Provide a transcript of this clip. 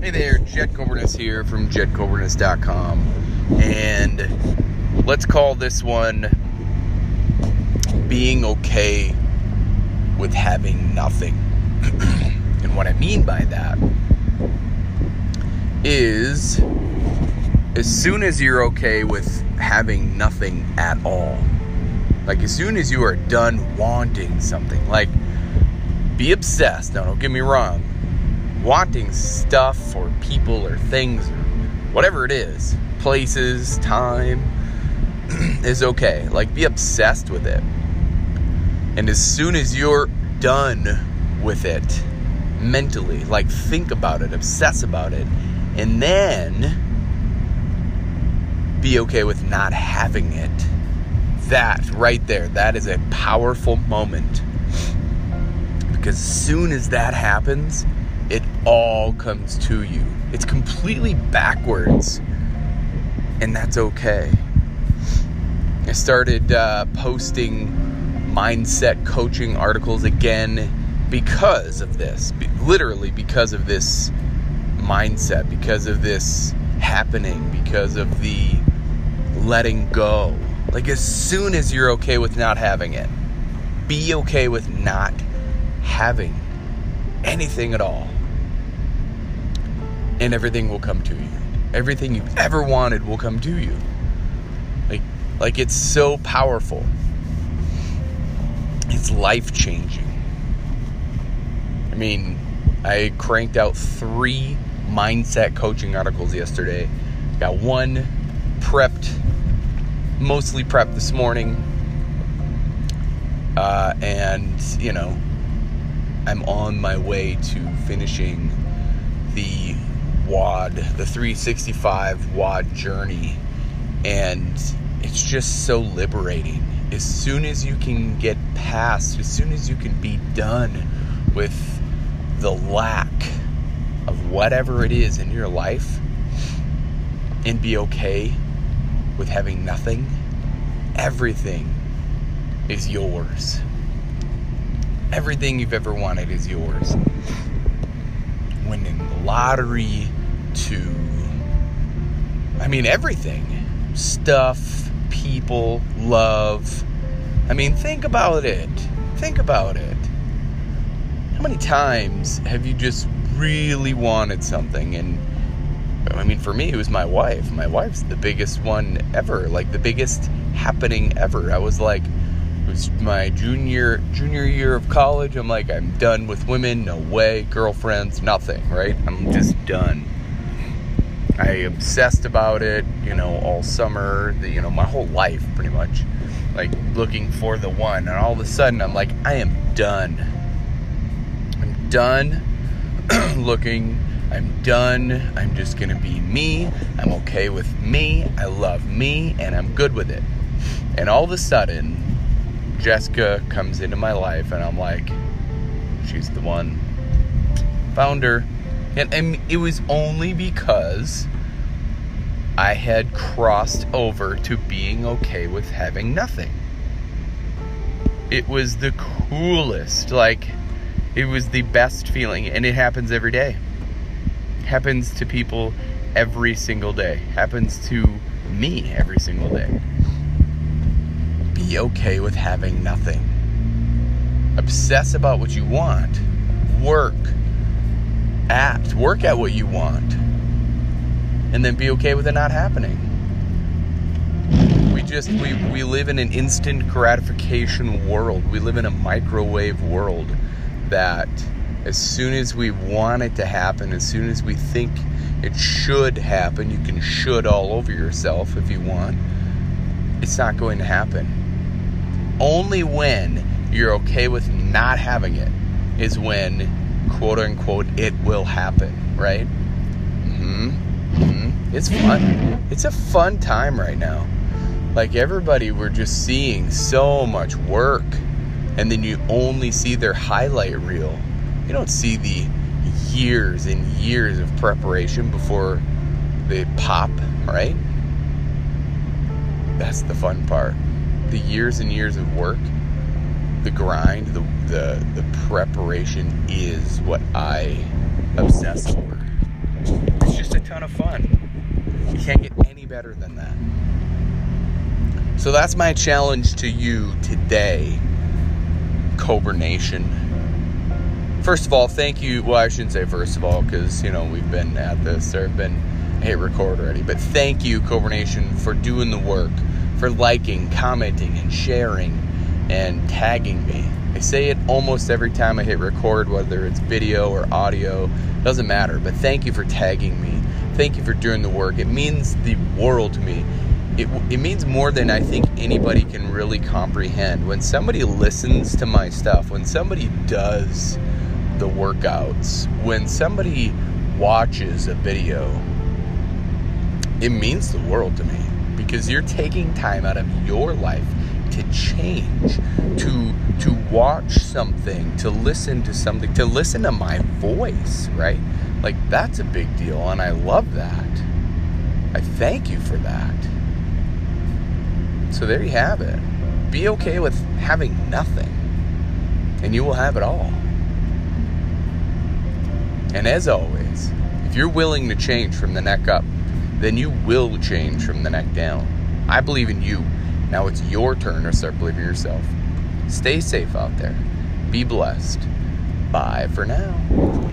Hey there, Jet Coburnus here from jetcoburnus.com. And let's call this one being okay with having nothing. and what I mean by that is as soon as you're okay with having nothing at all, like as soon as you are done wanting something, like be obsessed. Now, don't get me wrong wanting stuff or people or things or whatever it is, places, time, is okay. Like, be obsessed with it. And as soon as you're done with it mentally, like, think about it, obsess about it, and then be okay with not having it. That right there, that is a powerful moment. Because as soon as that happens, it all comes to you. It's completely backwards, and that's okay. I started uh, posting mindset coaching articles again because of this, literally because of this mindset, because of this happening, because of the letting go. Like, as soon as you're okay with not having it, be okay with not having anything at all and everything will come to you. Everything you've ever wanted will come to you. Like like it's so powerful. It's life-changing. I mean, I cranked out 3 mindset coaching articles yesterday. Got one prepped mostly prepped this morning. Uh, and, you know, I'm on my way to finishing the WOD, the 365 WOD journey. And it's just so liberating. As soon as you can get past, as soon as you can be done with the lack of whatever it is in your life and be okay with having nothing, everything is yours. Everything you've ever wanted is yours. Winning the lottery, to, I mean, everything stuff, people, love. I mean, think about it. Think about it. How many times have you just really wanted something? And I mean, for me, it was my wife. My wife's the biggest one ever, like the biggest happening ever. I was like, it was my junior junior year of college. I'm like, I'm done with women. No way, girlfriends, nothing. Right? I'm just done. I obsessed about it, you know, all summer, the, you know, my whole life pretty much. Like looking for the one. And all of a sudden, I'm like, I am done. I'm done looking. I'm done. I'm just going to be me. I'm okay with me. I love me. And I'm good with it. And all of a sudden, Jessica comes into my life, and I'm like, she's the one. Found her. And, and it was only because I had crossed over to being okay with having nothing. It was the coolest. Like, it was the best feeling. And it happens every day. happens to people every single day. Happens to me every single day. Be okay with having nothing. Obsess about what you want. Work. Act. Work at what you want and then be okay with it not happening. We just we, we live in an instant gratification world. We live in a microwave world that as soon as we want it to happen, as soon as we think it should happen, you can should all over yourself if you want. It's not going to happen. Only when you're okay with not having it is when quote unquote it will happen, right? Mhm. Mm-hmm. It's fun. It's a fun time right now. Like everybody, we're just seeing so much work, and then you only see their highlight reel. You don't see the years and years of preparation before they pop, right? That's the fun part. The years and years of work, the grind, the the, the preparation is what I obsess over It's just a ton of fun. You can't get any better than that. So that's my challenge to you today, Cobra Nation. First of all, thank you. Well, I shouldn't say first of all because, you know, we've been at this. There have been hit record already. But thank you, Cobra Nation, for doing the work, for liking, commenting, and sharing, and tagging me. I say it almost every time I hit record, whether it's video or audio, doesn't matter. But thank you for tagging me. Thank you for doing the work. It means the world to me it, it means more than I think anybody can really comprehend. When somebody listens to my stuff, when somebody does the workouts, when somebody watches a video, it means the world to me because you're taking time out of your life to change, to to watch something, to listen to something, to listen to my voice, right? Like that's a big deal and I love that. I thank you for that. So there you have it. Be okay with having nothing, and you will have it all. And as always, if you're willing to change from the neck up, then you will change from the neck down. I believe in you. Now it's your turn to start believing yourself. Stay safe out there. Be blessed. Bye for now.